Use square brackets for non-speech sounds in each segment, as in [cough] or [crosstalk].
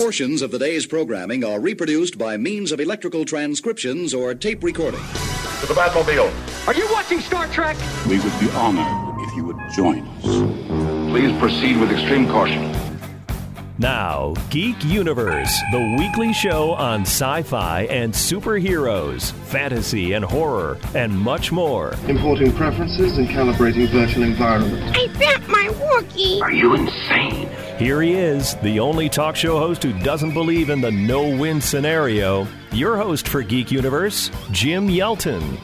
Portions of the day's programming are reproduced by means of electrical transcriptions or tape recording. To the Batmobile. Are you watching Star Trek? We would be honored if you would join us. Please proceed with extreme caution. Now, Geek Universe, the weekly show on sci fi and superheroes, fantasy and horror, and much more. Importing preferences and calibrating virtual environments. I bet my Wookiee. Are you insane? Here he is, the only talk show host who doesn't believe in the no win scenario. Your host for Geek Universe, Jim Yelton.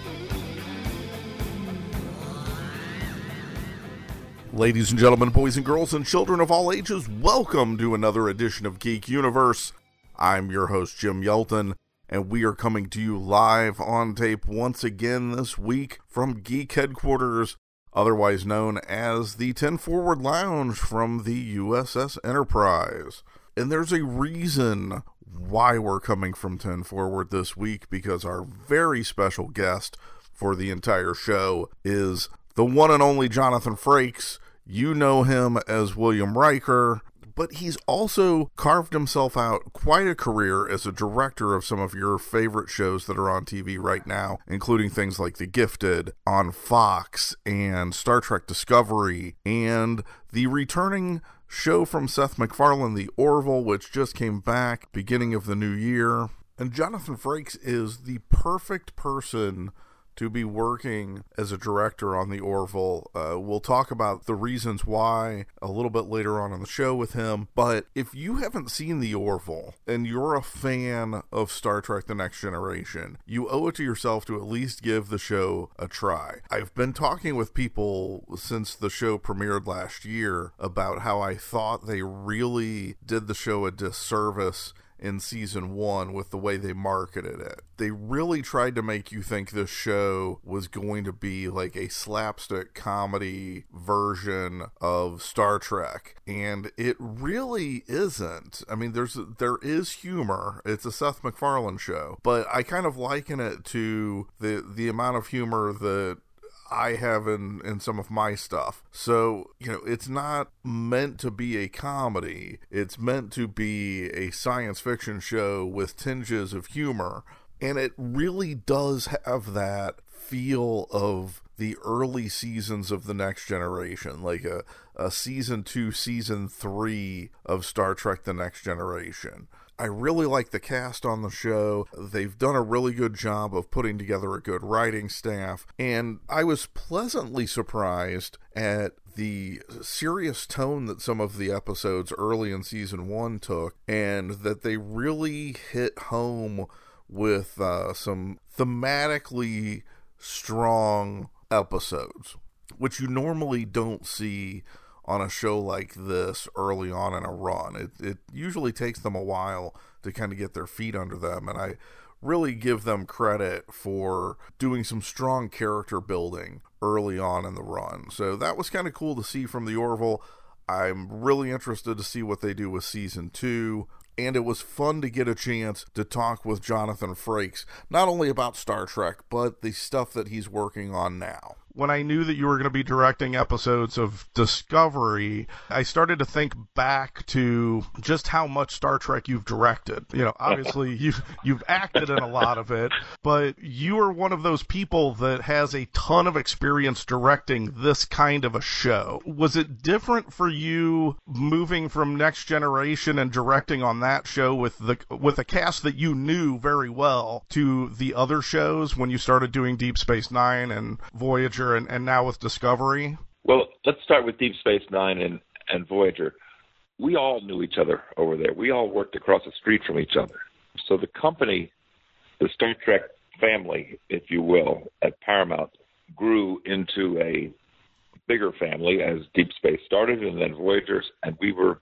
Ladies and gentlemen, boys and girls, and children of all ages, welcome to another edition of Geek Universe. I'm your host, Jim Yelton, and we are coming to you live on tape once again this week from Geek Headquarters, otherwise known as the 10 Forward Lounge from the USS Enterprise. And there's a reason why we're coming from 10 Forward this week because our very special guest for the entire show is the one and only Jonathan Frakes. You know him as William Riker, but he's also carved himself out quite a career as a director of some of your favorite shows that are on TV right now, including things like The Gifted on Fox and Star Trek Discovery and the returning show from Seth MacFarlane, The Orville, which just came back beginning of the new year. And Jonathan Frakes is the perfect person to be working as a director on the Orville. Uh, we'll talk about the reasons why a little bit later on in the show with him. But if you haven't seen the Orville and you're a fan of Star Trek The Next Generation, you owe it to yourself to at least give the show a try. I've been talking with people since the show premiered last year about how I thought they really did the show a disservice in season one with the way they marketed it. They really tried to make you think this show was going to be like a slapstick comedy version of Star Trek, and it really isn't. I mean, there's there is humor. It's a Seth MacFarlane show, but I kind of liken it to the the amount of humor that I have in, in some of my stuff. So, you know, it's not meant to be a comedy, it's meant to be a science fiction show with tinges of humor. And it really does have that feel of the early seasons of the next generation, like a, a season two, season three of Star Trek The Next Generation. I really like the cast on the show. They've done a really good job of putting together a good writing staff, and I was pleasantly surprised at the serious tone that some of the episodes early in season one took, and that they really hit home with uh, some thematically strong episodes, which you normally don't see on a show like this early on in a run. It it usually takes them a while to kind of get their feet under them and I really give them credit for doing some strong character building early on in the run. So that was kind of cool to see from the Orville. I'm really interested to see what they do with season 2 and it was fun to get a chance to talk with Jonathan Frakes, not only about Star Trek, but the stuff that he's working on now when I knew that you were going to be directing episodes of Discovery, I started to think back to just how much Star Trek you've directed. You know, obviously [laughs] you've you've acted in a lot of it, but you are one of those people that has a ton of experience directing this kind of a show. Was it different for you moving from Next Generation and directing on that show with the with a cast that you knew very well to the other shows when you started doing Deep Space 9 and Voyager and, and now with Discovery? Well, let's start with Deep Space Nine and, and Voyager. We all knew each other over there. We all worked across the street from each other. So the company, the Star Trek family, if you will, at Paramount, grew into a bigger family as Deep Space started, and then Voyagers, and we were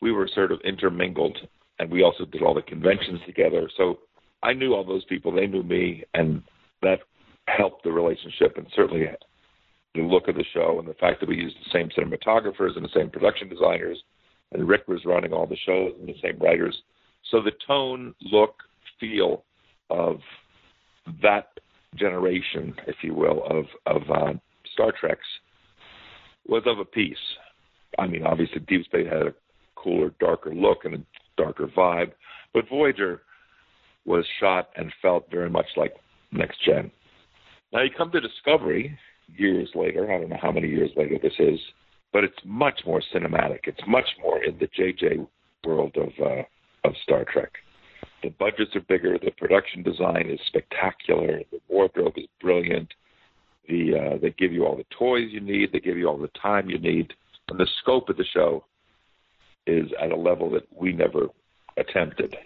we were sort of intermingled, and we also did all the conventions together. So I knew all those people; they knew me, and that helped the relationship and certainly the look of the show and the fact that we used the same cinematographers and the same production designers and Rick was running all the shows and the same writers. So the tone, look, feel of that generation, if you will, of of uh, Star Trek's was of a piece. I mean, obviously, Deep Space had a cooler, darker look, and a darker vibe. But Voyager was shot and felt very much like Next Gen. Now you come to Discovery years later. I don't know how many years later this is, but it's much more cinematic. It's much more in the JJ world of uh, of Star Trek. The budgets are bigger. The production design is spectacular. The wardrobe is brilliant. The uh, they give you all the toys you need. They give you all the time you need, and the scope of the show is at a level that we never attempted,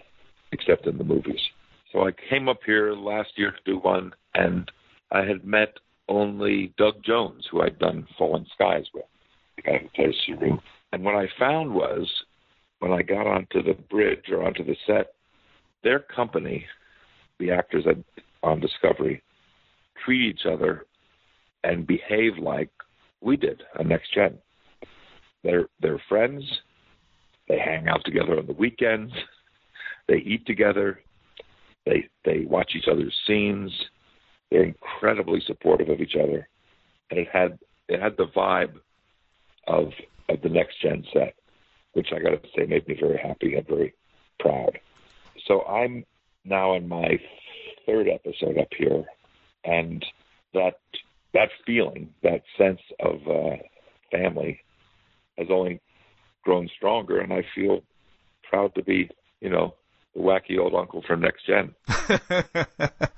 except in the movies. So I came up here last year to do one, and I had met only Doug Jones, who I'd done Falling Skies with, the guy who plays Saru. And what I found was, when I got onto the bridge or onto the set, their company, the actors on Discovery, treat each other and behave like we did on Next Gen. They're they're friends. They hang out together on the weekends. They eat together. They they watch each other's scenes. They're incredibly supportive of each other, and it had it had the vibe of of the Next Gen set, which I got to say made me very happy and very proud. So I'm now in my third episode up here, and that that feeling, that sense of uh, family, has only grown stronger, and I feel proud to be, you know, the wacky old uncle from Next Gen. [laughs]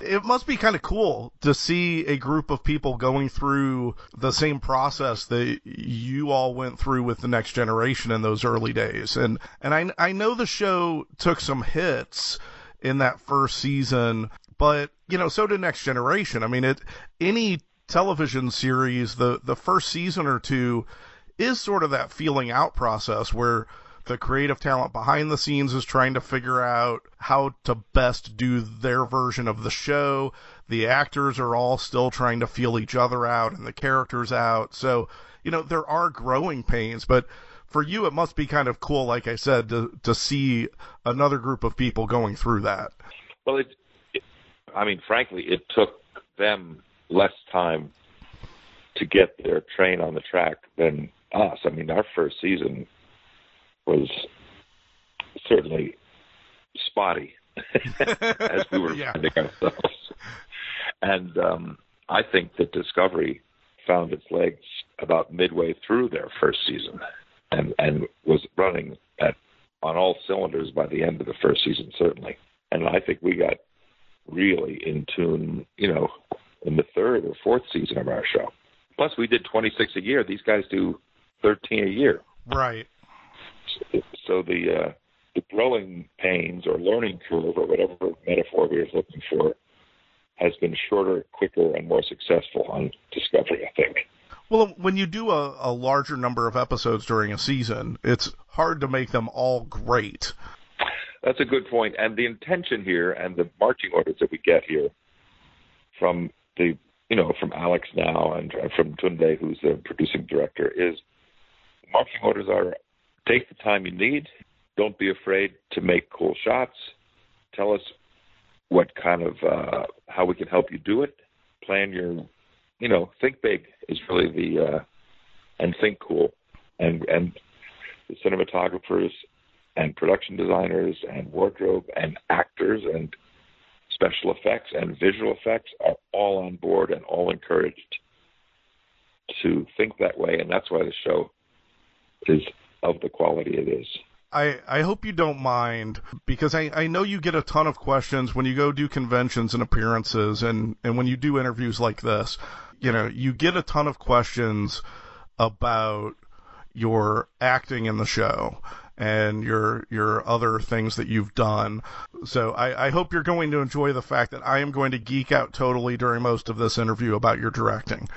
it must be kind of cool to see a group of people going through the same process that you all went through with the next generation in those early days. And and I I know the show took some hits in that first season, but you know, so did Next Generation. I mean, it any television series, the the first season or two is sort of that feeling out process where the creative talent behind the scenes is trying to figure out how to best do their version of the show. The actors are all still trying to feel each other out and the characters out. So, you know, there are growing pains, but for you, it must be kind of cool, like I said, to, to see another group of people going through that. Well, it, it I mean, frankly, it took them less time to get their train on the track than us. I mean, our first season was certainly spotty [laughs] as we were yeah. finding ourselves. And um, I think that Discovery found its legs about midway through their first season and, and was running at on all cylinders by the end of the first season, certainly. And I think we got really in tune, you know, in the third or fourth season of our show. Plus, we did 26 a year. These guys do 13 a year. Right. So the uh, the growing pains or learning curve or whatever metaphor we are looking for has been shorter, quicker, and more successful on Discovery. I think. Well, when you do a, a larger number of episodes during a season, it's hard to make them all great. That's a good point. And the intention here and the marching orders that we get here from the you know from Alex now and from Tunde, who's the producing director, is marching orders are take the time you need. Don't be afraid to make cool shots. Tell us what kind of uh, how we can help you do it. Plan your, you know, think big is really the uh, and think cool, and and the cinematographers and production designers and wardrobe and actors and special effects and visual effects are all on board and all encouraged to think that way, and that's why the show is of the quality it is. I, I hope you don't mind because I, I know you get a ton of questions when you go do conventions and appearances and, and when you do interviews like this. You know, you get a ton of questions about your acting in the show and your your other things that you've done. So I, I hope you're going to enjoy the fact that I am going to geek out totally during most of this interview about your directing.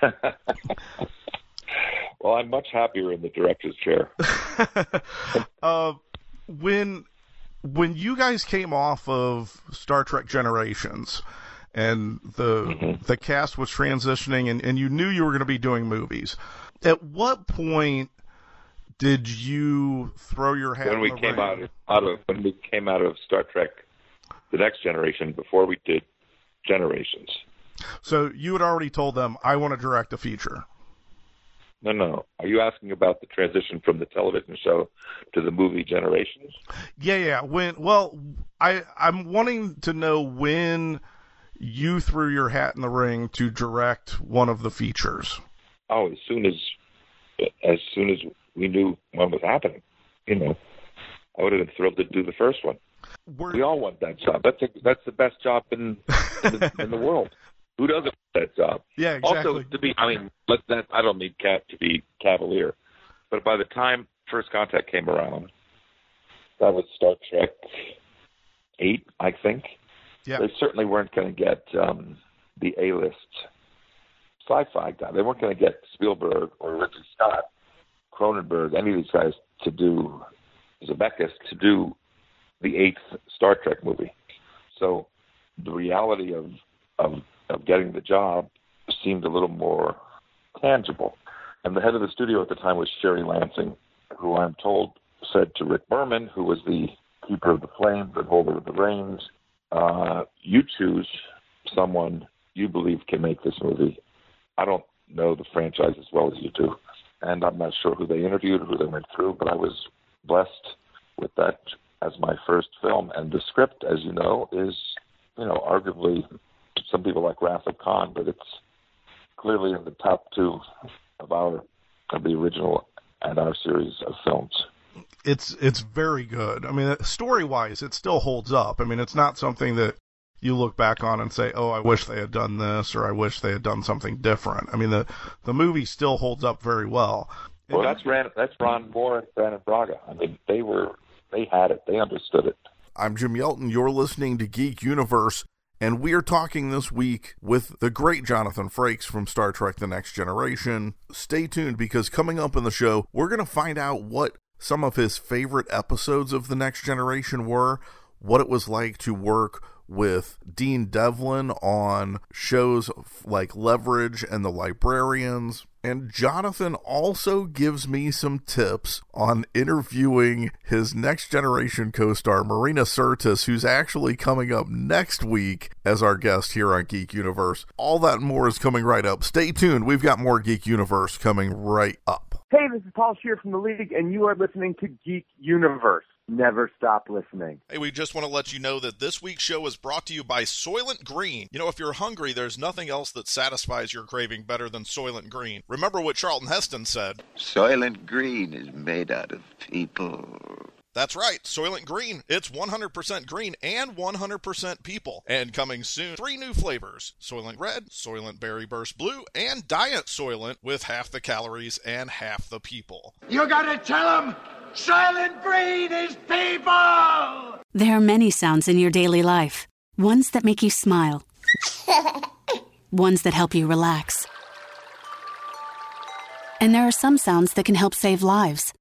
[laughs] well, I'm much happier in the director's chair. [laughs] uh, when when you guys came off of Star Trek Generations and the Mm-hmm. the cast was transitioning and, and you knew you were going to be doing movies, at what point did you throw your hat when we came ring? out of, out of when we came out of Star Trek, the next generation, before we did Generations. So you had already told them I want to direct a feature. No, no. Are you asking about the transition from the television show to the movie Generations? Yeah, yeah. When well, I I'm wanting to know when you threw your hat in the ring to direct one of the features. Oh, as soon as as soon as we knew when was happening, you know, I would have been thrilled to do the first one. We're, We all want that job. That's a, that's the best job in in the, in the world. Who doesn't want that job? yeah, exactly. Also, to be, I mean, let that. I don't need cat to be cavalier, but by the time First Contact came around, that was Star Trek eight, I think. Yeah. They certainly weren't going to get um, the A-list sci-fi guy. They weren't going to get Spielberg or Ridley Scott, Cronenberg, any of these guys to do Zemeckis to do the eighth Star Trek movie. So the reality of of of getting the job seemed a little more tangible. And the head of the studio at the time was Sherry Lansing, who I'm told said to Rick Berman, who was the keeper of the flame, the holder of the reins, uh, you choose someone you believe can make this movie. I don't know the franchise as well as you do, and I'm not sure who they interviewed, who they went through, but I was blessed with that as my first film. And the script, as you know, is, you know, arguably some people like Wrath of Khan, but it's clearly in the top two of our of the original and our series of films. it's it's very good. I mean, story wise, it still holds up. I mean, it's not something that you look back on and say, "Oh, I wish they had done this," or "I wish they had done something different." I mean, the the movie still holds up very well. Well, that's Ran, that's Ron Moore and Brannon Braga. I mean, they were they had it, they understood it. I'm Jim Yelton. You're listening to Geek Universe, and we are talking this week with the great Jonathan Frakes from Star Trek The Next Generation. Stay tuned because coming up in the show, we're going to find out what some of his favorite episodes of The Next Generation were, what it was like to work with Dean Devlin on shows like Leverage and The Librarians. And Jonathan also gives me some tips on interviewing his next generation co star, Marina Sirtis, who's actually coming up next week as our guest here on Geek Universe. All that and more is coming right up. Stay tuned. We've got more Geek Universe coming right up. Hey, this is Paul Scheer from the League, and you are listening to Geek Universe. Never stop listening. Hey, we just want to let you know that this week's show is brought to you by Soylent Green. You know, if you're hungry, there's nothing else that satisfies your craving better than Soylent Green. Remember what Charlton Heston said. Soylent Green is made out of people. That's right, Soylent Green. It's 100% green and 100% people. And coming soon, three new flavors Soylent Red, Soylent Berry Burst Blue, and Diet Soylent with half the calories and half the people. You gotta tell them Soylent Green is people! There are many sounds in your daily life. Ones that make you smile. [laughs] Ones that help you relax. And there are some sounds that can help save lives.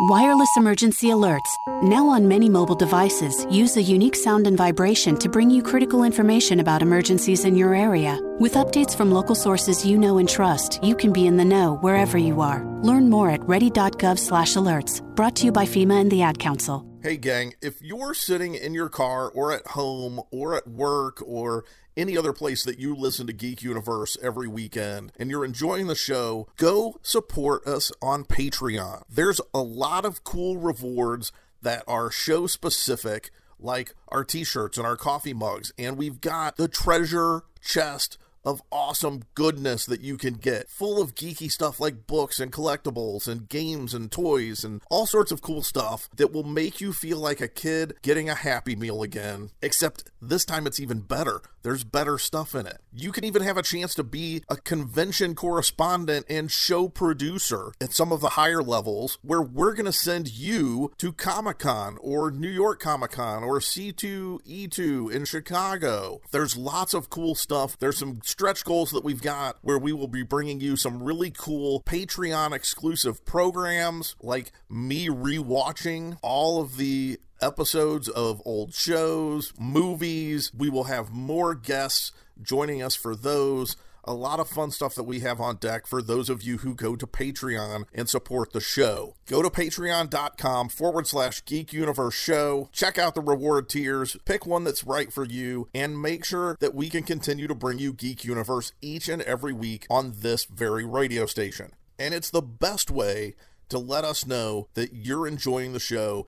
Wireless emergency alerts, now on many mobile devices, use a unique sound and vibration to bring you critical information about emergencies in your area. With updates from local sources you know and trust, you can be in the know wherever you are. Learn more at ready.gov/alerts. Brought to you by FEMA and the Ad Council. Hey, gang, if you're sitting in your car or at home or at work or any other place that you listen to Geek Universe every weekend and you're enjoying the show, go support us on Patreon. There's a lot of cool rewards that are show specific, like our t shirts and our coffee mugs, and we've got the treasure chest of awesome goodness that you can get, full of geeky stuff like books and collectibles and games and toys and all sorts of cool stuff that will make you feel like a kid getting a Happy Meal again. Except this time it's even better. There's better stuff in it. You can even have a chance to be a convention correspondent and show producer at some of the higher levels where we're going to send you to Comic Con or New York Comic Con or C2E2 in Chicago. There's lots of cool stuff. There's some stretch goals that we've got where we will be bringing you some really cool Patreon exclusive programs like me rewatching all of the episodes of old shows, movies. We will have more guests joining us for those. A lot of fun stuff that we have on deck for those of you who go to Patreon and support the show. Go to patreon.com forward slash geek universe show, check out the reward tiers, pick one that's right for you, and make sure that we can continue to bring you Geek Universe each and every week on this very radio station. And it's the best way to let us know that you're enjoying the show.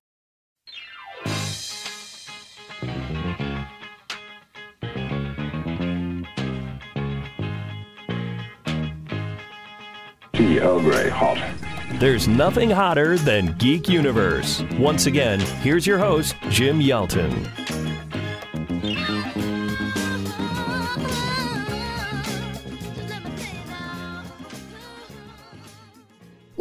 Earl Grey hot. There's nothing hotter than Geek Universe. Once again, here's your host, Jim Yelton.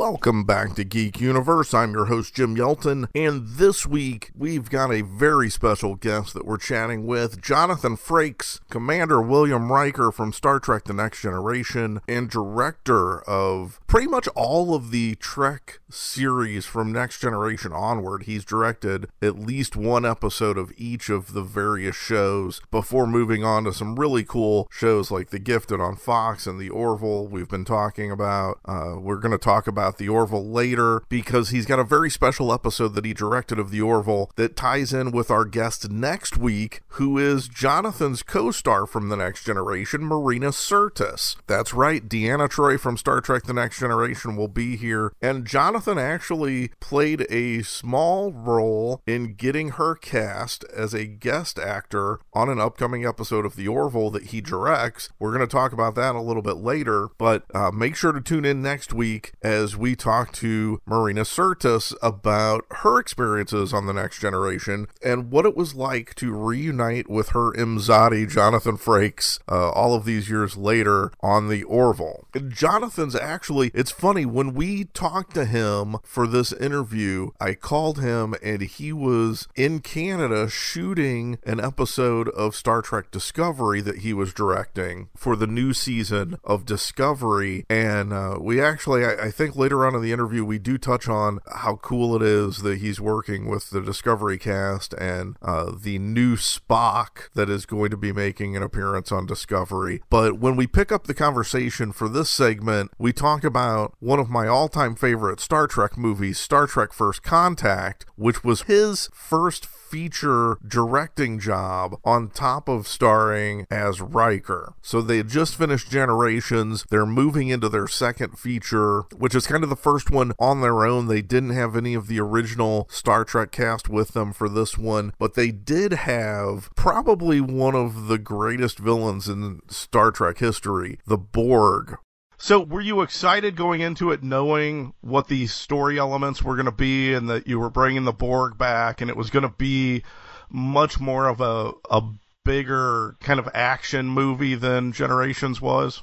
Welcome back to Geek Universe. I'm your host, Jim Yelton, and this week we've got a very special guest that we're chatting with Jonathan Frakes, Commander William Riker from Star Trek The Next Generation, and director of pretty much all of the Trek series from Next Generation onward. He's directed at least one episode of each of the various shows before moving on to some really cool shows like The Gifted on Fox and The Orville we've been talking about. Uh, we're going to talk about the Orville later because he's got a very special episode that he directed of the Orville that ties in with our guest next week, who is Jonathan's co star from The Next Generation, Marina Sirtis. That's right, Deanna Troi from Star Trek The Next Generation will be here, and Jonathan actually played a small role in getting her cast as a guest actor on an upcoming episode of The Orville that he directs. We're going to talk about that a little bit later, but uh, make sure to tune in next week as we talk to Marina Sirtis about her experiences on The Next Generation and what it was like to reunite with her Imzadi, Jonathan Frakes, uh, all of these years later on the Orville. Jonathan's actually, it's funny, when we talked to him for this interview, I called him and he was in Canada shooting an episode of Star Trek Discovery that he was directing for the new season of Discovery. And uh, we actually, I, I think later on in the interview, we do touch on how cool it is that he's working with the Discovery cast and uh, the new Spock that is going to be making an appearance on Discovery. But when we pick up the conversation for this segment, we talk about one of my all time favorite Star Trek movies, Star Trek First Contact, which was his first feature directing job on top of starring as Riker. So they had just finished Generations. They're moving into their second feature, which is kind of the first one on their own. They didn't have any of the original Star Trek cast with them for this one, but they did have probably one of the greatest villains in Star Trek history, the Borg, so, were you excited going into it knowing what the story elements were going to be and that you were bringing the Borg back and it was going to be much more of a, a bigger kind of action movie than Generations was?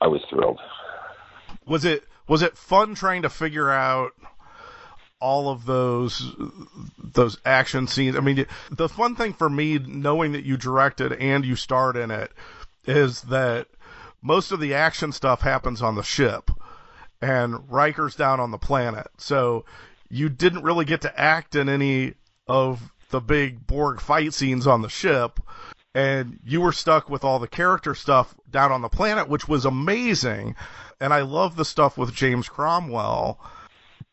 I was thrilled. Was it was it fun trying to figure out all of those those action scenes? I mean, the fun thing for me knowing that you directed and you starred in it is that most of the action stuff happens on the ship, and Riker's down on the planet. So you didn't really get to act in any of the big Borg fight scenes on the ship, and you were stuck with all the character stuff down on the planet, which was amazing. And I love the stuff with James Cromwell,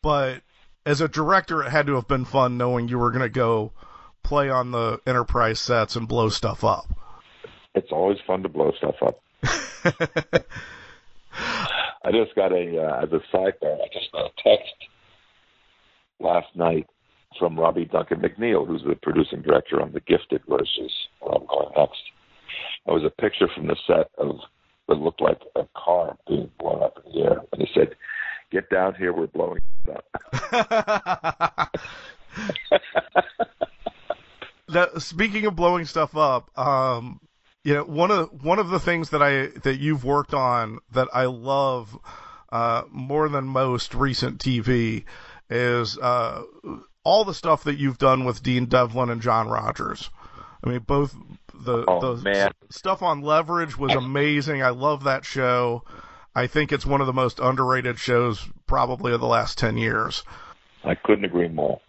but as a director, it had to have been fun knowing you were going to go play on the Enterprise sets and blow stuff up. It's always fun to blow stuff up. [laughs] I just got a uh, as a sidebar. I just got a text last night from Robbie Duncan McNeill, who's the producing director on The Gifted, which is where I'm going next. It was a picture from the set of what looked like a car being blown up in the air, and he said, "Get down here, we're blowing it up." [laughs] [laughs] that, speaking of blowing stuff up, um, you know one of one of the things that I that you've worked on that I love uh, more than most recent TV is uh, all the stuff that you've done with Dean Devlin and John Rogers. I mean, both the oh, the man. stuff on Leverage was amazing. I love that show. I think it's one of the most underrated shows probably of the last ten years. I couldn't agree more.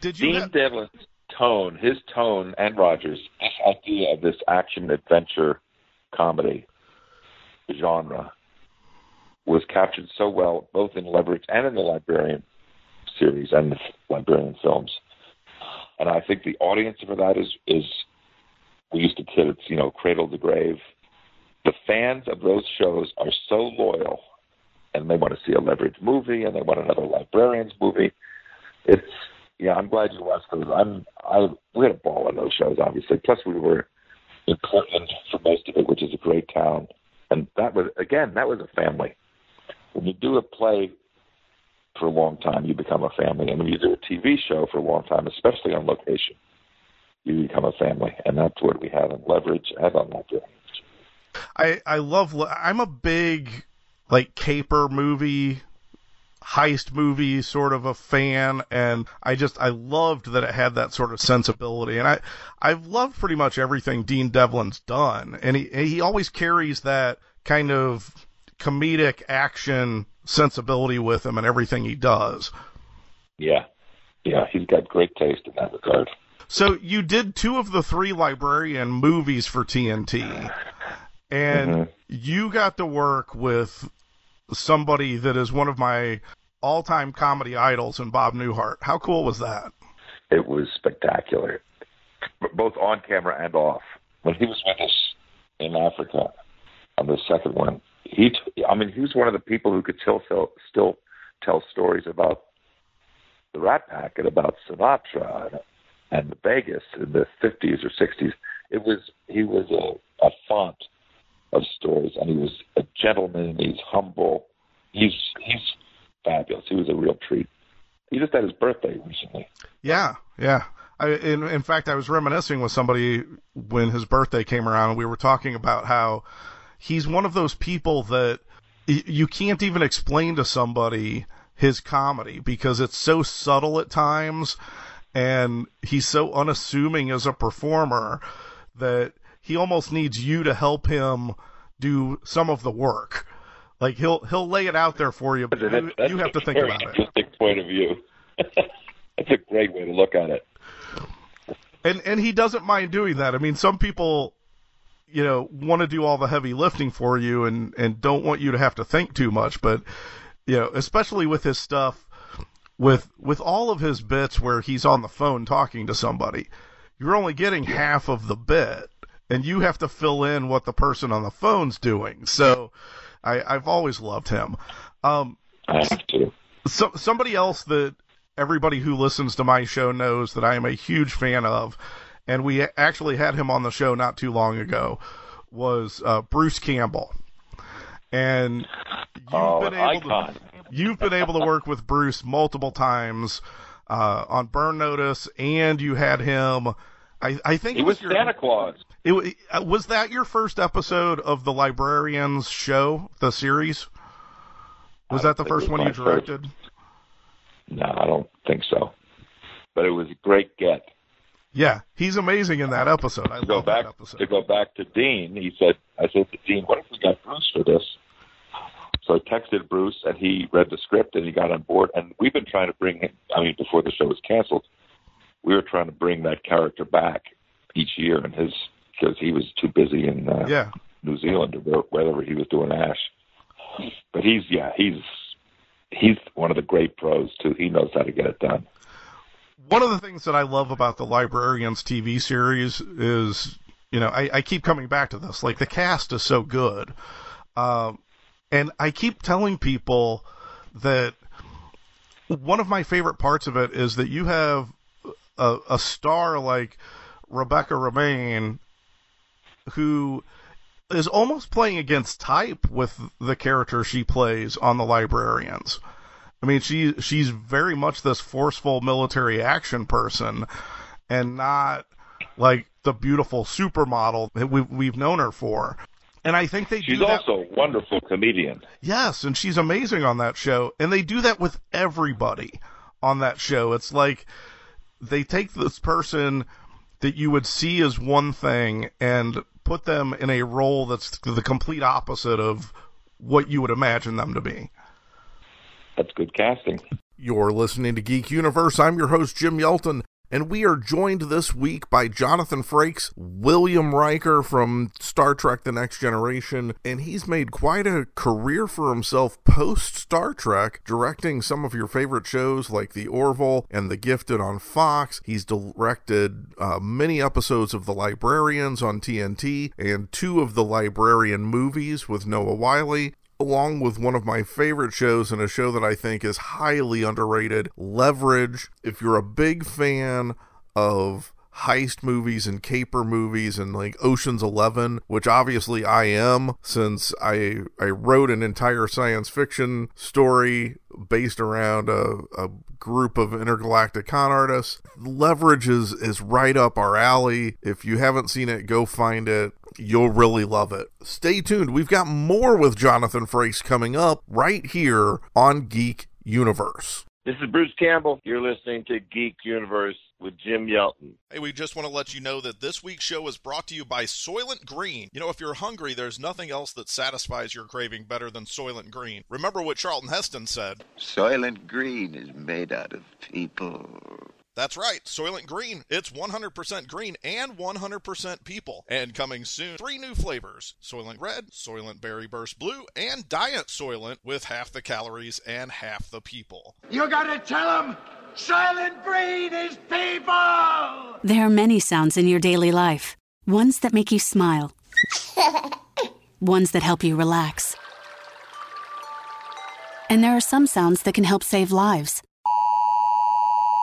Did you Dean have, Devlin tone, his tone, and Rogers, idea of this action adventure comedy genre was captured so well, both in Leverage and in the Librarian series and the Librarian films. And I think the audience for that is is we used to kid it's you know cradle to grave. The fans of those shows are so loyal, and they want to see a Leverage movie and they want another Librarians movie. It's yeah, I'm glad you watched those. I'm I we had a ball on those shows, obviously. Plus we were in Portland for most of it, which is a great town, and that was again that was a family. When you do a play for a long time, you become a family, and when you do a TV show for a long time, especially on location, you become a family, and that's what we have in Leverage and on Leverage. I I love. I'm a big like caper movie heist movie sort of a fan and I just I loved that it had that sort of sensibility and I I've loved pretty much everything Dean Devlin's done and he he always carries that kind of comedic action sensibility with him and everything he does. Yeah. Yeah, he's got great taste in that regard. So you did two of the three librarian movies for TNT and mm-hmm. you got to work with somebody that is one of my all-time comedy idols in Bob Newhart. How cool was that? It was spectacular, both on camera and off. When he was with us in Africa on the second one, he, t- I mean, he was one of the people who could still still, still tell stories about the Rat Pack and about Sinatra and, and Vegas in the 50s or 60s. It was he was a, a font of stories, and he was a gentleman. He's humble. He's he's fabulous. He was a real treat. He just had his birthday recently. Yeah, yeah. I, in, in fact, I was reminiscing with somebody when his birthday came around, and we were talking about how he's one of those people that you can't even explain to somebody his comedy because it's so subtle at times, and he's so unassuming as a performer that he almost needs you to help him do some of the work. Like he'll he'll lay it out there for you, but you, you have to think about it. Point of view. [laughs] that's a great way to look at it. And and he doesn't mind doing that. I mean, some people, you know, want to do all the heavy lifting for you and and don't want you to have to think too much. But you know, especially with his stuff, with with all of his bits where he's on the phone talking to somebody, you're only getting half of the bit and you have to fill in what the person on the phone's doing. So I, I've always loved him. Um, I have to. So, somebody else that everybody who listens to my show knows that I am a huge fan of, and we actually had him on the show not too long ago, was uh, Bruce Campbell. And you've oh, been able icon. to you've been able to work with Bruce multiple times uh, on Burn Notice, and you had him. I, I think was, was your, Santa Claus. It, uh, was that your first episode of the Librarians show, the series? Was that the first one you directed? First. No, I don't think so. But it was a great get. Yeah, he's amazing in that episode. I to go back to go back to Dean. He said, "I said to Dean, what if we got Bruce for this?" So I texted Bruce, and he read the script, and he got on board. And we've been trying to bring him. I mean, before the show was canceled, we were trying to bring that character back each year, and his because he was too busy in uh, yeah. New Zealand or wherever he was doing Ash. But he's yeah, he's he's one of the great pros too. He knows how to get it done. One of the things that I love about the Librarians TV series is, you know, I, I keep coming back to this. Like the cast is so good, um, and I keep telling people that one of my favorite parts of it is that you have a, a star like Rebecca Romijn who is almost playing against type with the character she plays on the Librarians. I mean, she she's very much this forceful military action person, and not like the beautiful supermodel that we've we've known her for. And I think they she's also a wonderful comedian. Yes, and she's amazing on that show, and they do that with everybody on that show. It's like they take this person that you would see as one thing and put them in a role that's the complete opposite of what you would imagine them to be. That's good casting. You're listening to Geek Universe. I'm your host, Jim Yelton. And we are joined this week by Jonathan Frakes, William Riker from Star Trek The Next Generation, and he's made quite a career for himself post Star Trek, directing some of your favorite shows like The Orville and The Gifted on Fox. He's directed uh, many episodes of The Librarians on TNT and two of the Librarian movies with Noah Wyle along with one of my favorite shows and a show that I think is highly underrated, Leverage. If you're a big fan of heist movies and caper movies and like Ocean's 11 which obviously I am since I I wrote an entire science fiction story based around a, a group of intergalactic con artists leverage is is right up our alley if you haven't seen it go find it you'll really love it stay tuned we've got more with Jonathan Frakes coming up right here on Geek Universe this is Bruce Campbell. You're listening to Geek Universe with Jim Yelton. Hey, we just want to let you know that this week's show is brought to you by Soylent Green. You know, if you're hungry, there's nothing else that satisfies your craving better than Soylent Green. Remember what Charlton Heston said Soylent Green is made out of people. That's right, Soylent Green. It's 100% green and 100% people. And coming soon, three new flavors Soylent Red, Soylent Berry Burst Blue, and Diet Soylent with half the calories and half the people. You gotta tell them Soylent Green is people! There are many sounds in your daily life ones that make you smile, [laughs] ones that help you relax. And there are some sounds that can help save lives.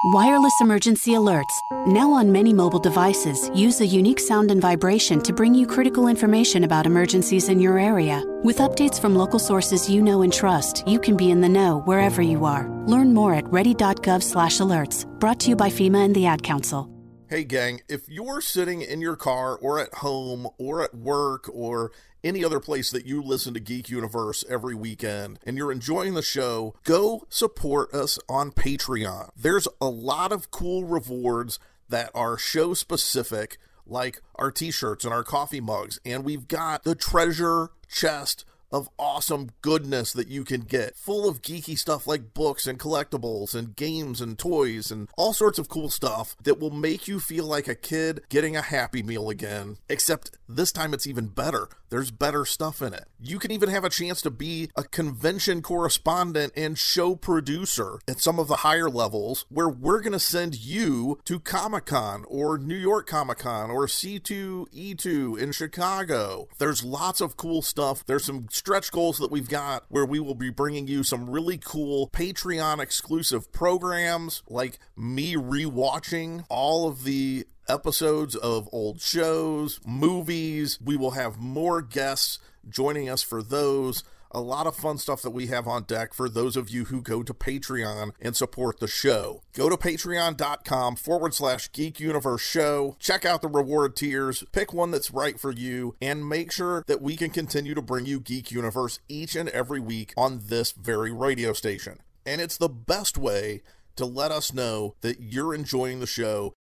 Wireless emergency alerts, now on many mobile devices, use a unique sound and vibration to bring you critical information about emergencies in your area. With updates from local sources you know and trust, you can be in the know wherever you are. Learn more at ready.gov/alerts. Brought to you by FEMA and the Ad Council. Hey gang, if you're sitting in your car or at home or at work or any other place that you listen to Geek Universe every weekend and you're enjoying the show, go support us on Patreon. There's a lot of cool rewards that are show specific, like our t shirts and our coffee mugs, and we've got the treasure chest of awesome goodness that you can get, full of geeky stuff like books and collectibles and games and toys and all sorts of cool stuff that will make you feel like a kid getting a Happy Meal again. Except this time it's even better. There's better stuff in it. You can even have a chance to be a convention correspondent and show producer at some of the higher levels where we're going to send you to Comic Con or New York Comic Con or C2E2 in Chicago. There's lots of cool stuff. There's some stretch goals that we've got where we will be bringing you some really cool Patreon exclusive programs like me rewatching all of the episodes of old shows, movies. We will have more guests joining us for those. A lot of fun stuff that we have on deck for those of you who go to Patreon and support the show. Go to patreon.com forward slash geek universe show. Check out the reward tiers, pick one that's right for you, and make sure that we can continue to bring you Geek Universe each and every week on this very radio station. And it's the best way to let us know that you're enjoying the show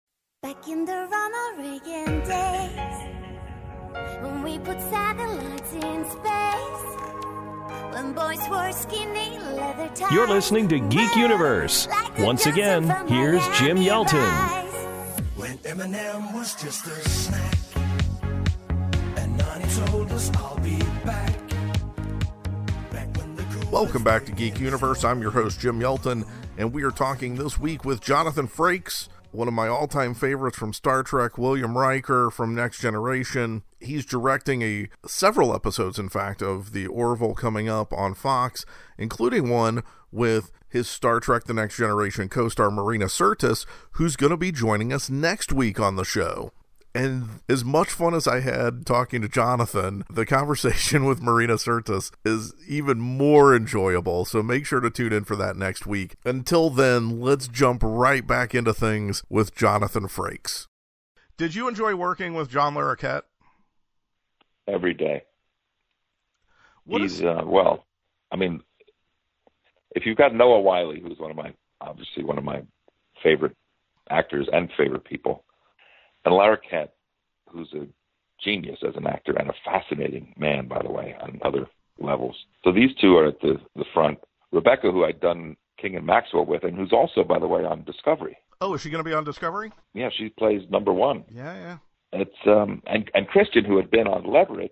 Back in the Ronald Reagan days, when we put satellites in space, You're listening to Geek Universe. Once again, here's Jim Yelton. When Eminem was just a snack, and Nani told us I'll be back. Welcome back to Geek Universe. I'm your host, Jim Yelton, and we are talking this week with Jonathan Frakes one of my all-time favorites from Star Trek, William Riker from Next Generation. He's directing a several episodes, in fact, of the Orville coming up on Fox, including one with his Star Trek: The Next Generation co-star Marina Sirtis, who's going to be joining us next week on the show. And as much fun as I had talking to Jonathan, the conversation [laughs] with Marina Sirtis is even more enjoyable. So make sure to tune in for that next week. Until then, let's jump right back into things with Jonathan Frakes. Did you enjoy working with John Larroquette? Every day. What He's is- uh, well. I mean, if you've got Noah Wyle, who's one of my obviously one of my favorite actors and favorite people, and Larroquette, who's a genius as an actor and a fascinating man, by the way, on other levels. So these two are at the the front. Rebecca, who I'd done King and Maxwell with, and who's also, by the way, on Discovery. Oh, is she going to be on Discovery? Yeah, she plays number one. Yeah, yeah. It's um and and Christian, who had been on Leverage,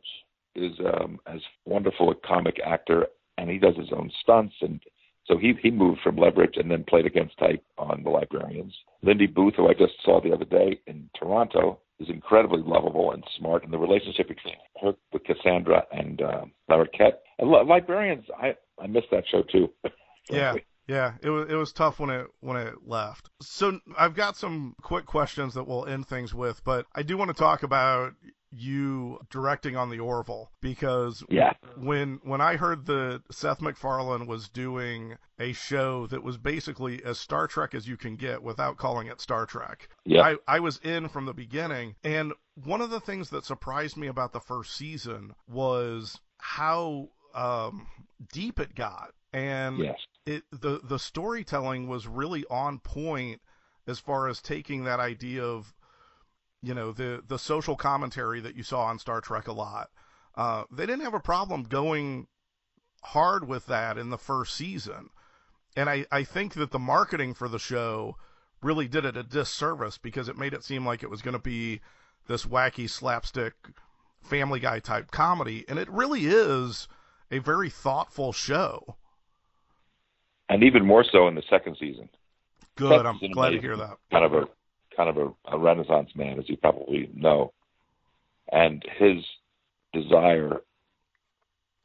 is um as wonderful a comic actor, and he does his own stunts, and so he he moved from Leverage and then played against type on The Librarians. Lindy Booth, who I just saw the other day in Toronto, is incredibly lovable and smart, and the relationship between her with Cassandra and uh, Larroquette. And Librarians, I I missed that show too. yeah. [laughs] Yeah, it was it was tough when it when it left. So I've got some quick questions that we'll end things with, but I do want to talk about you directing on the Orville because yeah. when when I heard that Seth MacFarlane was doing a show that was basically as Star Trek as you can get without calling it Star Trek. Yeah. I, I was in from the beginning and one of the things that surprised me about the first season was how um, deep it got and yes. It the the storytelling was really on point as far as taking that idea of you know the the social commentary that you saw on Star Trek a lot. Uh, they didn't have a problem going hard with that in the first season, and I I think that the marketing for the show really did it a disservice because it made it seem like it was going to be this wacky slapstick Family Guy type comedy, and it really is a very thoughtful show and even more so in the second season. Good, I'm glad to hear that. Kind of a kind of a, a renaissance man, as you probably know, and his desire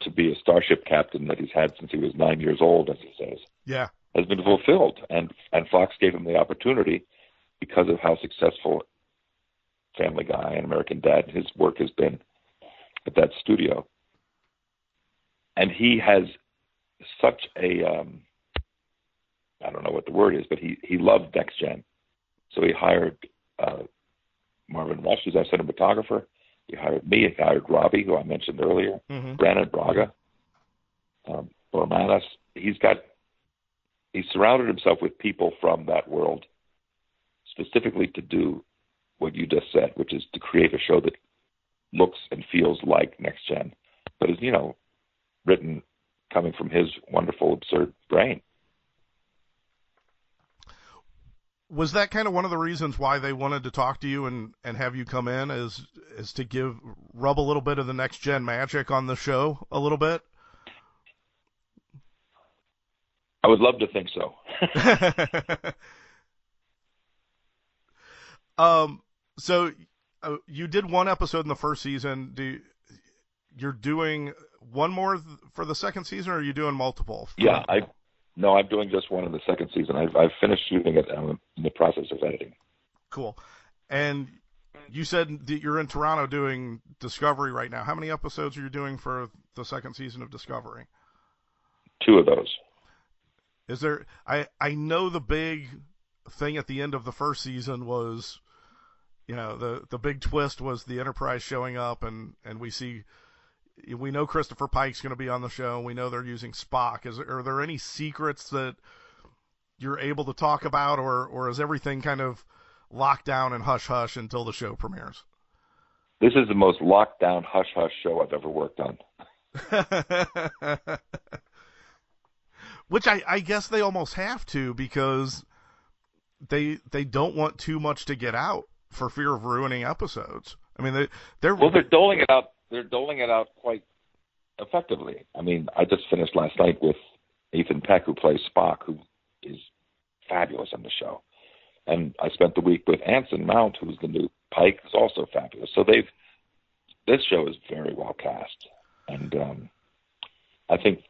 to be a starship captain that he's had since he was nine years old, as he says, yeah, has been fulfilled. And and Fox gave him the opportunity because of how successful Family Guy and American Dad his work has been at that studio. And he has such a um, I don't know what the word is, but he he loved next gen, so he hired uh, Marvin Rush, who's our cinematographer. He hired me. He hired Robbie, who I mentioned earlier, mm-hmm. Brannon Braga, um, Bormanis. He's got he surrounded himself with people from that world, specifically to do what you just said, which is to create a show that looks and feels like next gen, but is you know written coming from his wonderful absurd brain. Was that kind of one of the reasons why they wanted to talk to you and, and have you come in is is to give rub a little bit of the next gen magic on the show a little bit? I would love to think so. [laughs] um so uh, you did one episode in the first season. Do you, you're doing one more for the second season or are you doing multiple? Yeah, I no, I'm doing just one in the second season. I've, I've finished shooting it. I'm in the process of editing. Cool. And you said that you're in Toronto doing Discovery right now. How many episodes are you doing for the second season of Discovery? Two of those. Is there? I I know the big thing at the end of the first season was, you know, the the big twist was the Enterprise showing up and and we see we know Christopher Pike's going to be on the show. We know they're using Spock. Is are there any secrets that you're able to talk about, or or is everything kind of locked down and hush hush until the show premieres? This is the most locked down hush hush show I've ever worked on. [laughs] Which I, I guess they almost have to because they they don't want too much to get out for fear of ruining episodes. I mean, they they're well, they're doling it out they're doling it out quite effectively. I mean, I just finished last night with Ethan Peck, who plays Spock, who is fabulous on the show, and I spent the week with Anson Mount, who's the new Pike, who's also fabulous. So they've this show is very well cast, and um, I think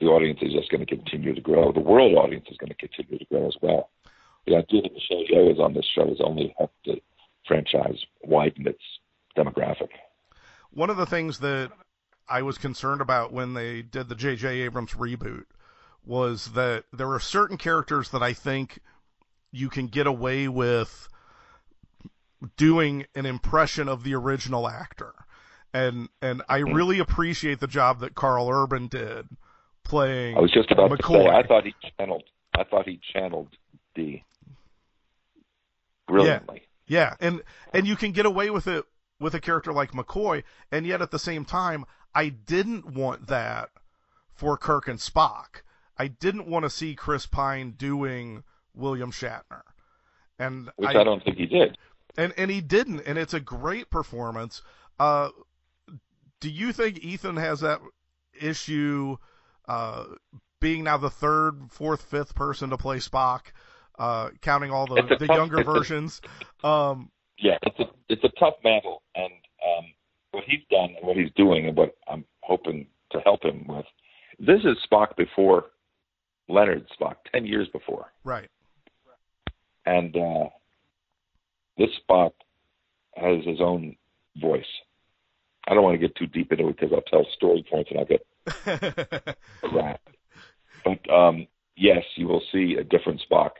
the audience is just going to continue to grow. The world audience is going to continue to grow as well. The idea that Michelle Yeoh is on this show has only helped the franchise widen its demographic one of the things that I was concerned about when they did the J.J. Abrams reboot was that there are certain characters that I think you can get away with doing an impression of the original actor. And and I hmm. really appreciate the job that Karl Urban did playing I was just about McCoy. to say I thought he channeled I thought he channeled D brilliantly. Yeah. yeah. And and you can get away with it with a character like McCoy, and yet at the same time, I didn't want that for Kirk and Spock. I didn't want to see Chris Pine doing William Shatner. and which I, I don't think he did. And and he didn't, and it's a great performance. Uh, do you think Ethan has that issue? Uh, being now the third, fourth, fifth person to play Spock, uh, counting all the, the younger versions. um, yeah, it's a it's a tough battle, and um, what he's done and what he's doing, and what I'm hoping to help him with. This is Spock before Leonard Spock, ten years before. Right. And uh, this Spock has his own voice. I don't want to get too deep into it because I'll tell story points and I'll get [laughs] right. But um, yes, you will see a different Spock,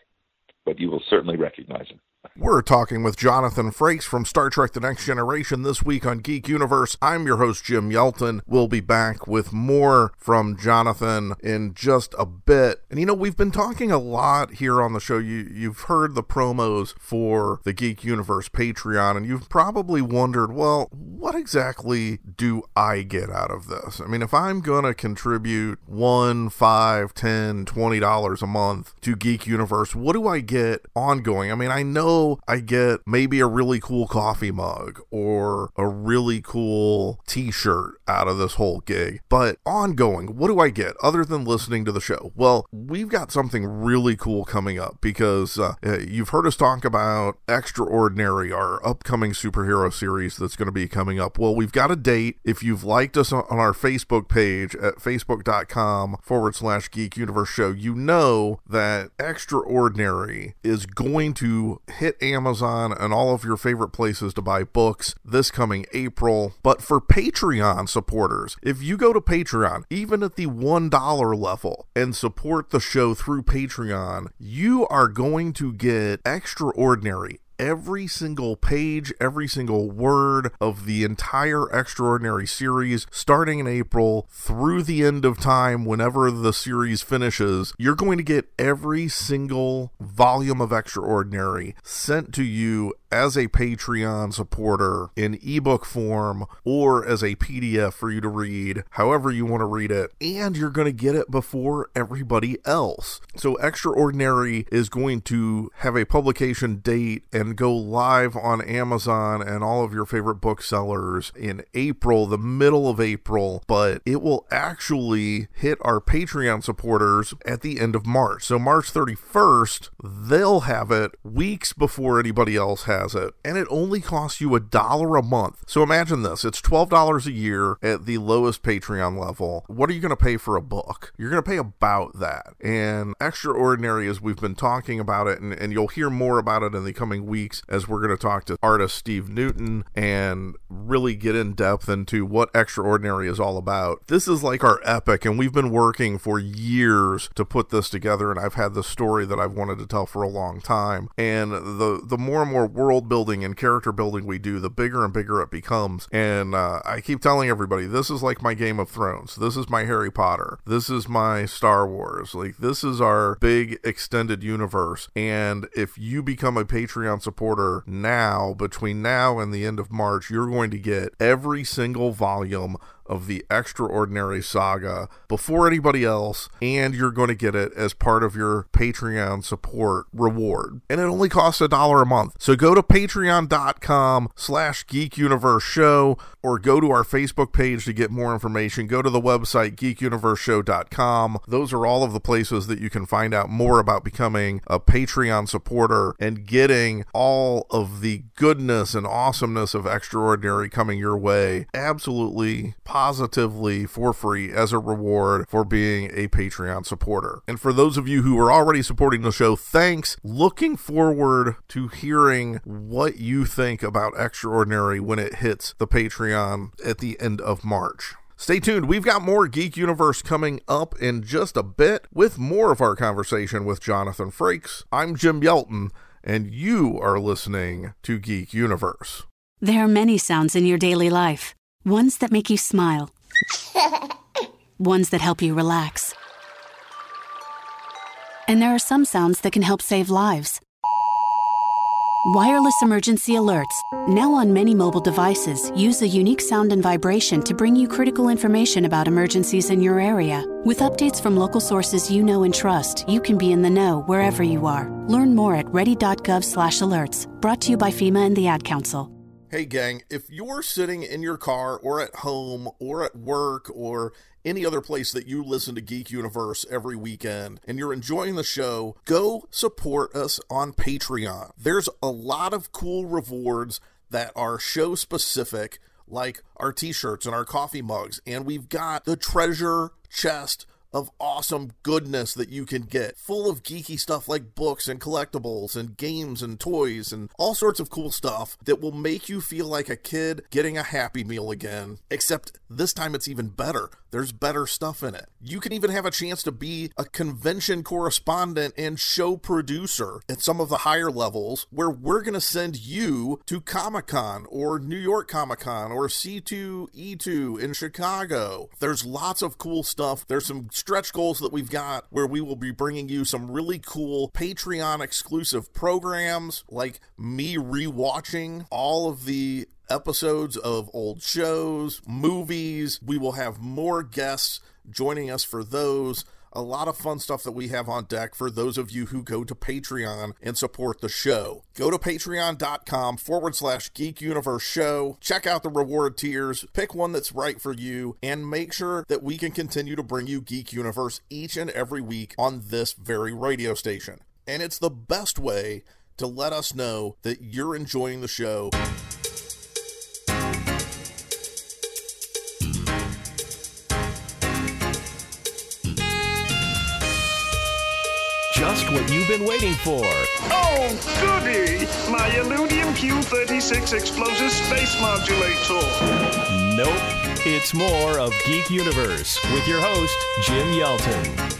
but you will certainly recognize him. We're talking with Jonathan Frakes from Star Trek The Next Generation this week on Geek Universe. I'm your host, Jim Yelton. We'll be back with more from Jonathan in just a bit. And you know, we've been talking a lot here on the show. You, you've heard the promos for the Geek Universe Patreon, and you've probably wondered, well, what exactly do I get out of this? I mean, if I'm going to contribute one, five, ten, twenty dollars a month to Geek Universe, what do I get ongoing? I mean, I know I get maybe a really cool coffee mug or a really cool t shirt out of this whole gig. But ongoing, what do I get other than listening to the show? Well, we've got something really cool coming up because uh you've heard us talk about Extraordinary, our upcoming superhero series that's going to be coming up. Well, we've got a date. If you've liked us on our Facebook page at facebook.com forward slash geek universe show, you know that Extraordinary is going to hit hit Amazon and all of your favorite places to buy books this coming April. But for Patreon supporters, if you go to Patreon, even at the $1 level, and support the show through Patreon, you are going to get extraordinary every single page, every single word of the entire Extraordinary series, starting in April through the end of time, whenever the series finishes. You're going to get every single volume of Extraordinary sent to you as a Patreon supporter in ebook form or as a PDF for you to read, however you want to read it, and you're going to get it before everybody else. So, Extraordinary is going to have a publication date and go live on Amazon and all of your favorite booksellers in April, the middle of April, but it will actually hit our Patreon supporters at the end of March. So, March 31st, they'll have it weeks before anybody else has has it, and it only costs you a dollar a month. So imagine this it's $12 a year at the lowest Patreon level. What are you going to pay for a book? You're going to pay about that. And Extraordinary, as we've been talking about it, and, and you'll hear more about it in the coming weeks as we're going to talk to artist Steve Newton and really get in depth into what Extraordinary is all about. This is like our epic, and we've been working for years to put this together, and I've had the story that I've wanted to tell for a long time. And the, the more and more world world building and character building we do, the bigger and bigger it becomes. And uh, I keep telling everybody, this is like my Game of Thrones. This is my Harry Potter. This is my Star Wars. Like, this is our big extended universe. And if you become a Patreon supporter now, between now and the end of March, you're going to get every single volume of the Extraordinary Saga before anybody else, and you're going to get it as part of your Patreon support reward. And it only costs a dollar a month. So go to patreon.com slash Geek Universe Show or go to our Facebook page to get more information. Go to the website geekuniverseshow.com. Those are all of the places that you can find out more about becoming a Patreon supporter and getting all of the goodness and awesomeness of Extraordinary coming your way. Absolutely positively for free as a reward for being a Patreon supporter. And for those of you who are already supporting the show, thanks. Looking forward to hearing what you think about Extraordinary when it hits the Patreon at the end of March. Stay tuned. We've got more Geek Universe coming up in just a bit with more of our conversation with Jonathan Frakes. I'm Jim Yelton, and you are listening to Geek Universe. There are many sounds in your daily life Ones that make you smile. [laughs] Ones that help you relax. And there are some sounds that can help save lives. Wireless emergency alerts. Now on many mobile devices, use a unique sound and vibration to bring you critical information about emergencies in your area. With updates from local sources you know and trust, you can be in the know wherever you are. Learn more at ready.gov/alerts. Brought to you by FEMA and the Ad Council. Hey, gang, if you're sitting in your car or at home or at work or any other place that you listen to Geek Universe every weekend and you're enjoying the show, go support us on Patreon. There's a lot of cool rewards that are show specific, like our t shirts and our coffee mugs, and we've got the treasure chest of awesome goodness that you can get, full of geeky stuff like books and collectibles and games and toys and all sorts of cool stuff that will make you feel like a kid getting a Happy Meal again. Except this time it's even better. There's better stuff in it. You can even have a chance to be a convention correspondent and show producer at some of the higher levels where we're going to send you to Comic Con or New York Comic Con or C2E2 in Chicago. There's lots of cool stuff. There's some stretch goals that we've got where we will be bringing you some really cool Patreon exclusive programs like me rewatching all of the episodes of old shows, movies. We will have more guests joining us for those. A lot of fun stuff that we have on deck for those of you who go to Patreon and support the show. Go to patreon.com forward slash geek universe show. Check out the reward tiers, pick one that's right for you, and make sure that we can continue to bring you Geek Universe each and every week on this very radio station. And it's the best way to let us know that you're enjoying the show. You've been waiting for. Oh, goody! My Illudium Q36 explosive space modulator. Nope. It's more of Geek Universe with your host, Jim Yelton.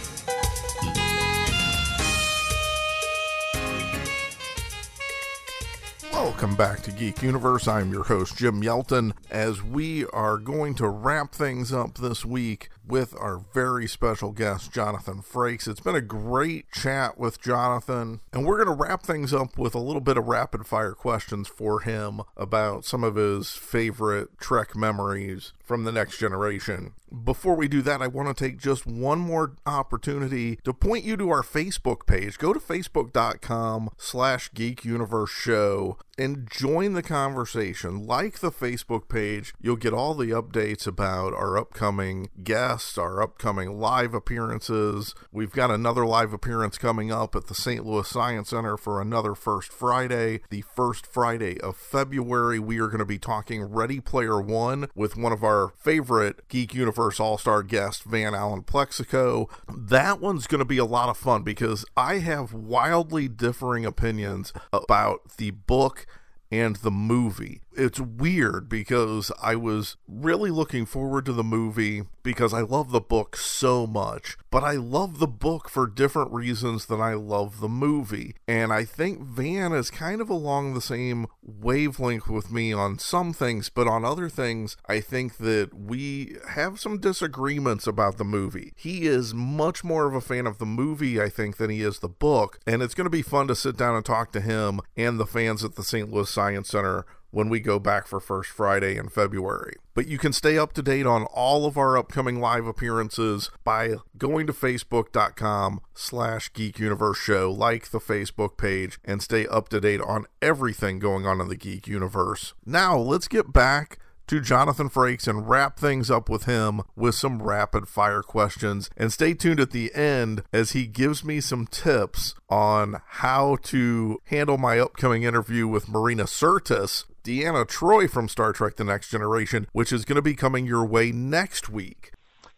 Welcome back to Geek Universe. I'm your host, Jim Yelton, as we are going to wrap things up this week with our very special guest, Jonathan Frakes. It's been a great chat with Jonathan, and we're going to wrap things up with a little bit of rapid fire questions for him about some of his favorite Trek memories from the next generation. Before we do that, I want to take just one more opportunity to point you to our Facebook page. Go to facebook.com slash geek universe show and join the conversation. Like the Facebook page, you'll get all the updates about our upcoming guests, our upcoming live appearances. We've got another live appearance coming up at the St. Louis Science Center for another First Friday. The first Friday of February, we are going to be talking Ready Player One with one of our favorite Geek Universe All Star guest, Van Allen Plexico. That one's going to be a lot of fun because I have wildly differing opinions about the book and the movie. It's weird because I was really looking forward to the movie because I love the book so much, but I love the book for different reasons than I love the movie. And I think Van is kind of along the same wavelength with me on some things, but on other things, I think that we have some disagreements about the movie. He is much more of a fan of the movie, I think, than he is the book, and it's going to be fun to sit down and talk to him and the fans at the St. Louis Science Center when we go back for First Friday in February. But you can stay up to date on all of our upcoming live appearances by going to facebook.com slash Geek Universe Show, like the Facebook page, and stay up to date on everything going on in the Geek Universe. Now, let's get back to Jonathan Frakes and wrap things up with him with some rapid fire questions. And stay tuned at the end as he gives me some tips on how to handle my upcoming interview with Marina Sirtis, Deanna Troi from Star Trek The Next Generation, which is going to be coming your way next week.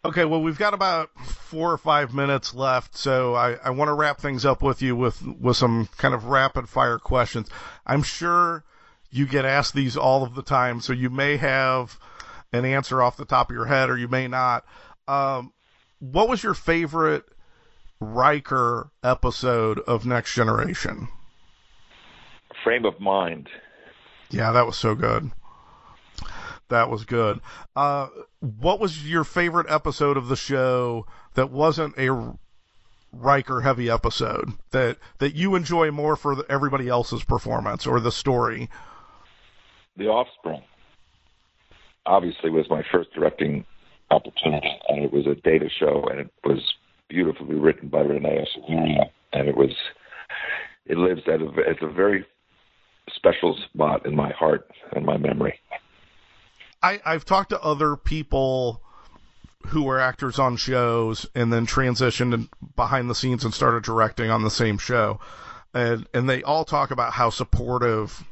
Okay, well, we've got about four or five minutes left, so I, I want to wrap things up with you with, with some kind of rapid fire questions. I'm sure you get asked these all of the time, so you may have an answer off the top of your head or you may not. Um, what was your favorite Riker episode of Next Generation? Frame of Mind. Yeah, that was so good. That was good. Uh, what was your favorite episode of the show that wasn't a Riker heavy episode that that you enjoy more for the, everybody else's performance or the story? The Offspring obviously was my first directing opportunity, and it was a data show, and it was beautifully written by René Echevarria, and it was it lives at a, at a very special spot in my heart and my memory. I, I've talked to other people who were actors on shows and then transitioned behind the scenes and started directing on the same show. And and they all talk about how supportive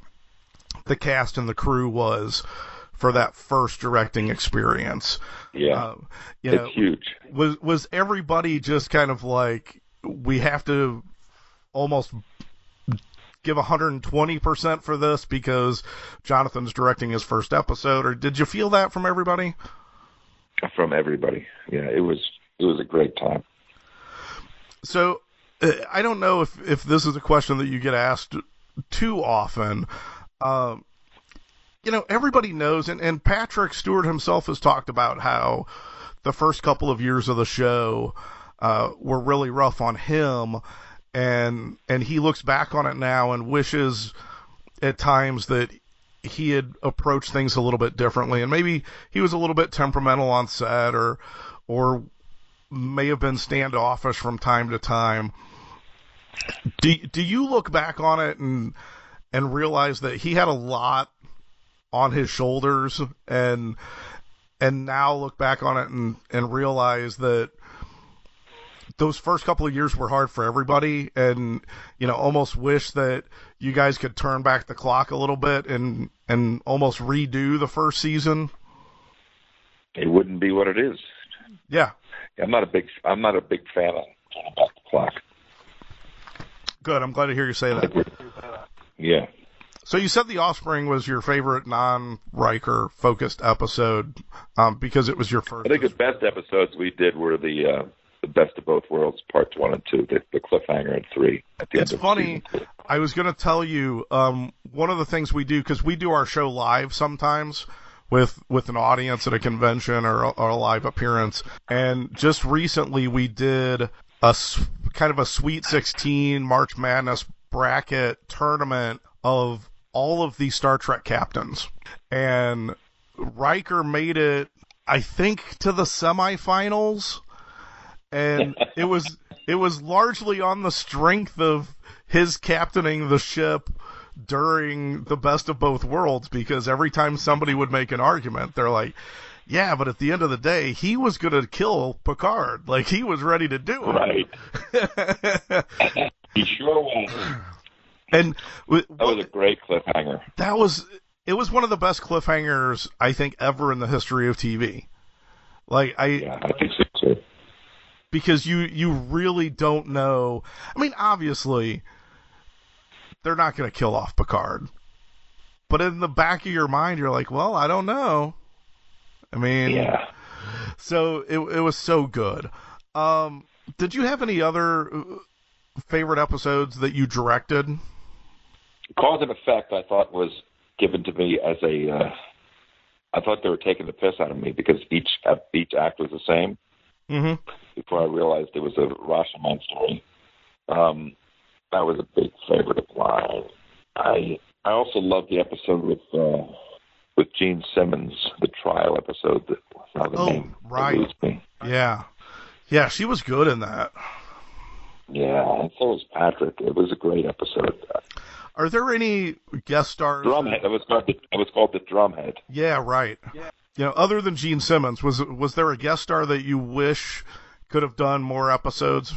the cast and the crew was for that first directing experience. Yeah. Uh, you it's know, huge. Was was everybody just kind of like we have to almost give 120% for this because Jonathan's directing his first episode or did you feel that from everybody? From everybody. Yeah, it was it was a great time. So uh, I don't know if if this is a question that you get asked too often. Um, you know, everybody knows, and, and Patrick Stewart himself has talked about how the first couple of years of the show uh, were really rough on him, and and he looks back on it now and wishes at times that he had approached things a little bit differently, and maybe he was a little bit temperamental on set, or or may have been standoffish from time to time. Do do you look back on it and and realize that he had a lot on his shoulders and and now look back on it and and realize that those first couple of years were hard for everybody and you know almost wish that you guys could turn back the clock a little bit and and almost redo the first season. It wouldn't be what it is. Yeah. I'm not a big i'm not a big fan of turning back the clock. Good. I'm glad to hear you say that. Yeah. So you said The Offspring was your favorite non-Riker focused episode um, because it was your first. I think the best episodes we did were the uh, the best of both worlds, parts one and two, the, the cliffhanger and three. At the it's end funny. I was going to tell you um, one of the things we do because we do our show live sometimes with with an audience at a convention or, or a live appearance, and just recently we did a kind of a Sweet 16 March Madness bracket tournament of all of the Star Trek captains. And Riker made it, I think, to the semifinals. And it was it was largely on the strength of his captaining the ship during the best of both worlds because every time somebody would make an argument, they're like, yeah, but at the end of the day, he was going to kill Picard. Like, he was ready to do it. Right. [laughs] he sure was. And that was a great cliffhanger. That was it was one of the best cliffhangers I think ever in the history of TV. Like I Yeah, I think so too. Because you you really don't know. I mean, obviously they're not going to kill off Picard. But in the back of your mind you're like, "Well, I don't know." I mean, yeah. So it it was so good. Um did you have any other favorite episodes that you directed? Cause and Effect, I thought was given to me as a. Uh, I thought they were taking the piss out of me because each uh, each act was the same. Mm-hmm. Before I realized it was a Rashomon story, um, that was a big favorite of mine. I I also loved the episode with uh, with Jean Simmons, the trial episode. That now the oh, name right. Me. Yeah, yeah, she was good in that. Yeah, and so was Patrick. It was a great episode. Are there any guest stars? Drumhead. It was called the, it was called the Drumhead. Yeah, right. Yeah. You know, other than Jean Simmons, was was there a guest star that you wish could have done more episodes?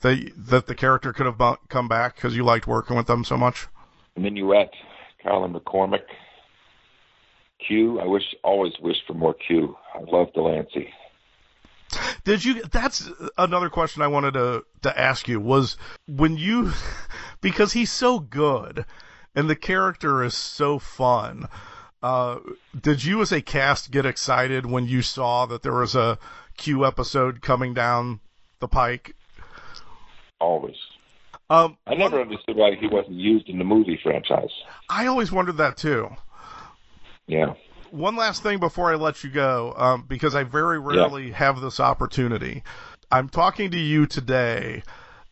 That that the character could have come back because you liked working with them so much. Minuet, Carolyn McCormick, Q. I wish always wished for more Q. I love de Lancie. Did you? That's another question I wanted to to ask you. Was when you, [laughs] because he's so good, and the character is so fun. Uh, did you, as a cast, get excited when you saw that there was a Q episode coming down the pike? Always. Um, I never understood why he wasn't used in the movie franchise. I always wondered that too. Yeah one last thing before I let you go, um, because I very rarely yeah. have this opportunity. I'm talking to you today,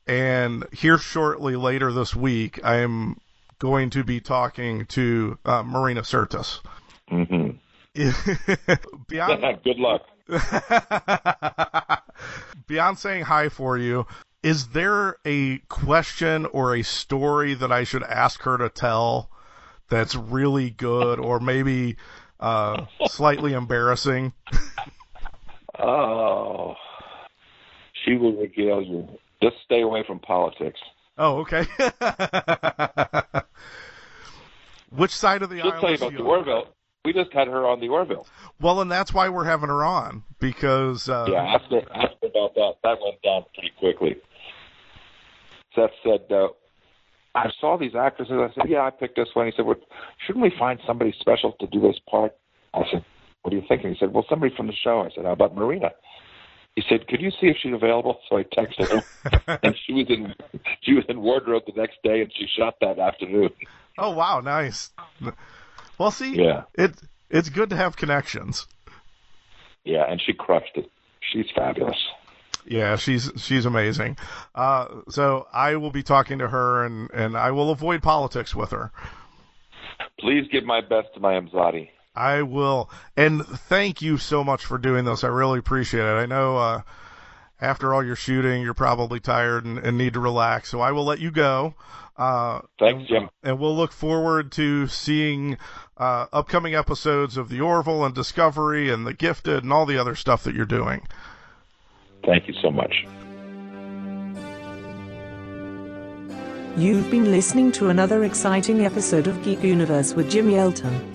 and here shortly later this week, I'm going to be talking to uh, Marina Sirtis. Mm-hmm. [laughs] beyond, Good luck. [laughs] beyond saying hi for you, is there a question or a story that I should ask her to tell that's really good or maybe uh, slightly embarrassing? [laughs] Oh, she will regale you. Just stay away from politics. Oh, okay. [laughs] Which side of the She'll aisle tell you about the? Orville. We just had her on the Orville. Well, and that's why we're having her on because uh, yeah, ask her, ask her about that. That went down pretty quickly. Seth said, uh, I saw these actresses. I said, yeah, I picked this one. He said, well, shouldn't we find somebody special to do this part? I said, what are you thinking? He said, well, somebody from the show. I said, how about Marina? He said, could you see if she's available? So I texted her, [laughs] and she was in she was in wardrobe the next day, and she shot that afternoon. Oh wow, nice. Well, see, Yeah. it it's good to have connections. Yeah, and she crushed it. She's fabulous. Yeah, she's she's amazing. Uh, so I will be talking to her, and and I will avoid politics with her. Please give my best to my Imzadi. I will, and thank you so much for doing this. I really appreciate it. I know uh, after all your shooting, you're probably tired and, and need to relax, so I will let you go. Uh, Thanks, Jim. and we'll look forward to seeing uh, upcoming episodes of The Orville and Discovery and The Gifted and all the other stuff that you're doing. Thank you so much. You've been listening to another exciting episode of Geek Universe with Jim Yelton.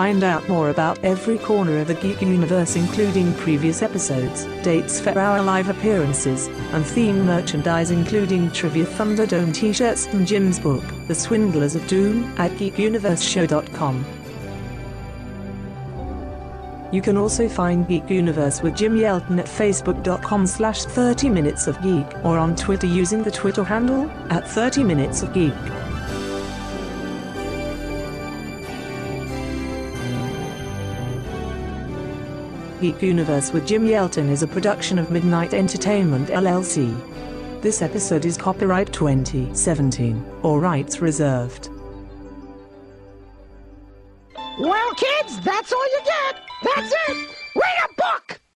Find out more about every corner of the Geek Universe, including previous episodes, dates for our live appearances, and theme merchandise, including Trivia Thunderdome t shirts and Jim's book, The Swindlers of Doom, at geekuniverseshow.com. You can also find Geek Universe with Jim Yelton at facebook.com slash 30 minutes of geek or on Twitter using the Twitter handle at 30 minutes of geek. Geek Universe with Jim Yelton is a production of Midnight Entertainment LLC. This episode is copyright 2017, all rights reserved. Well, kids, that's all you get. That's it. Read a book.